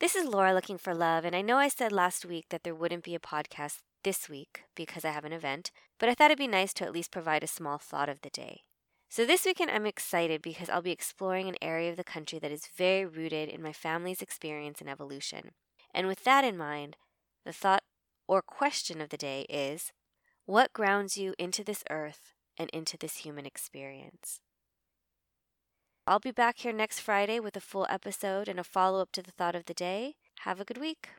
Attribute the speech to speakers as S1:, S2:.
S1: This is Laura looking for love, and I know I said last week that there wouldn't be a podcast this week because I have an event, but I thought it'd be nice to at least provide a small thought of the day. So this weekend I'm excited because I'll be exploring an area of the country that is very rooted in my family's experience and evolution. And with that in mind, the thought or question of the day is what grounds you into this earth and into this human experience? I'll be back here next Friday with a full episode and a follow up to the thought of the day. Have a good week.